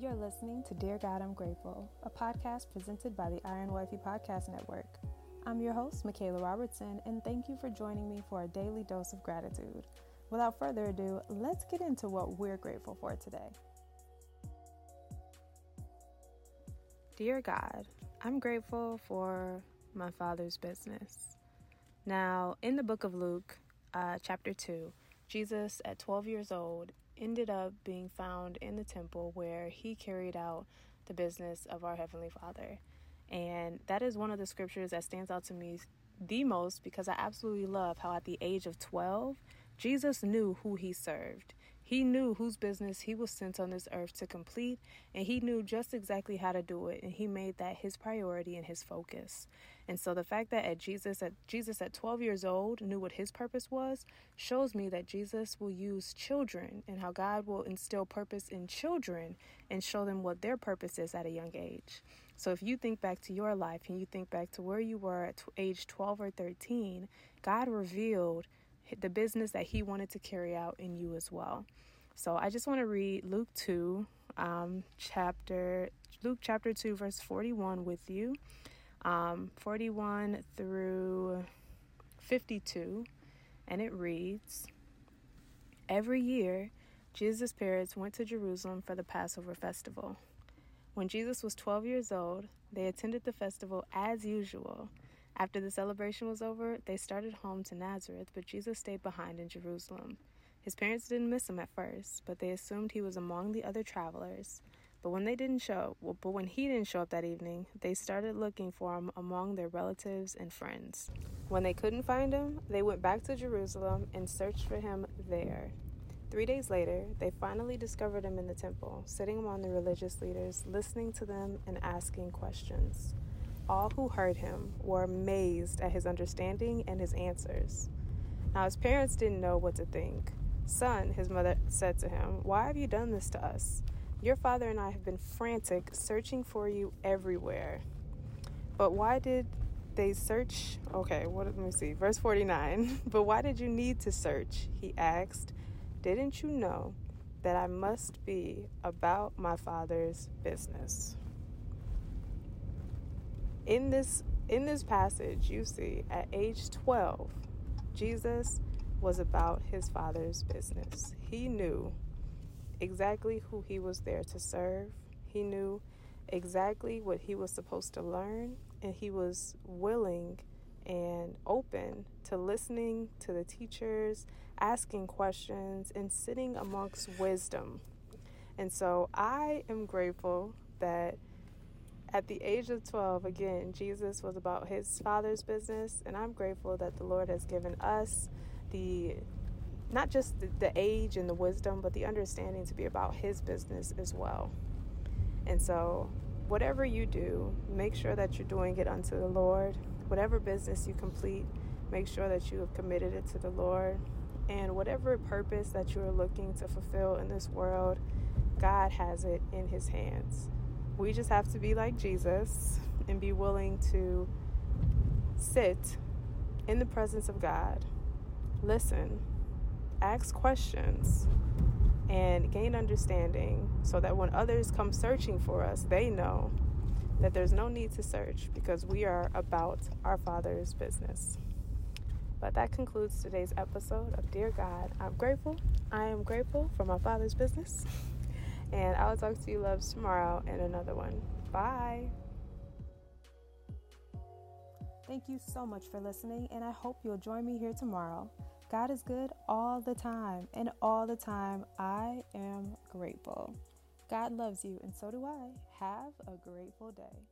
You're listening to Dear God, I'm Grateful, a podcast presented by the Iron Wifey Podcast Network. I'm your host, Michaela Robertson, and thank you for joining me for a daily dose of gratitude. Without further ado, let's get into what we're grateful for today. Dear God, I'm grateful for my father's business. Now, in the book of Luke, uh, chapter 2, Jesus, at 12 years old, ended up being found in the temple where he carried out the business of our Heavenly Father. And that is one of the scriptures that stands out to me the most because I absolutely love how at the age of 12, Jesus knew who he served. He knew whose business he was sent on this earth to complete, and he knew just exactly how to do it, and he made that his priority and his focus. And so the fact that at Jesus at Jesus at 12 years old knew what his purpose was shows me that Jesus will use children and how God will instill purpose in children and show them what their purpose is at a young age. So if you think back to your life and you think back to where you were at age 12 or 13, God revealed the business that he wanted to carry out in you as well. So I just want to read Luke 2, um, chapter Luke chapter 2, verse 41 with you, um, 41 through 52, and it reads Every year, Jesus' parents went to Jerusalem for the Passover festival. When Jesus was 12 years old, they attended the festival as usual. After the celebration was over, they started home to Nazareth, but Jesus stayed behind in Jerusalem. His parents didn't miss him at first, but they assumed he was among the other travelers. But when they didn't show, well, but when he didn't show up that evening, they started looking for him among their relatives and friends. When they couldn't find him, they went back to Jerusalem and searched for him there. Three days later, they finally discovered him in the temple, sitting among the religious leaders, listening to them and asking questions. All who heard him were amazed at his understanding and his answers. Now, his parents didn't know what to think. Son, his mother said to him, Why have you done this to us? Your father and I have been frantic, searching for you everywhere. But why did they search? Okay, what let me see. Verse 49. but why did you need to search? He asked. Didn't you know that I must be about my father's business? In this in this passage you see at age 12 jesus was about his father's business. He knew exactly who he was there to serve. He knew exactly what he was supposed to learn and he was willing and open to listening to the teachers asking questions and sitting amongst wisdom. And so i am grateful that at the age of 12, again, Jesus was about his father's business, and I'm grateful that the Lord has given us the not just the, the age and the wisdom, but the understanding to be about his business as well. And so, whatever you do, make sure that you're doing it unto the Lord. Whatever business you complete, make sure that you have committed it to the Lord. And whatever purpose that you are looking to fulfill in this world, God has it in his hands. We just have to be like Jesus and be willing to sit in the presence of God, listen, ask questions, and gain understanding so that when others come searching for us, they know that there's no need to search because we are about our Father's business. But that concludes today's episode of Dear God. I'm grateful. I am grateful for my Father's business. And I will talk to you loves tomorrow in another one. Bye. Thank you so much for listening, and I hope you'll join me here tomorrow. God is good all the time, and all the time I am grateful. God loves you, and so do I. Have a grateful day.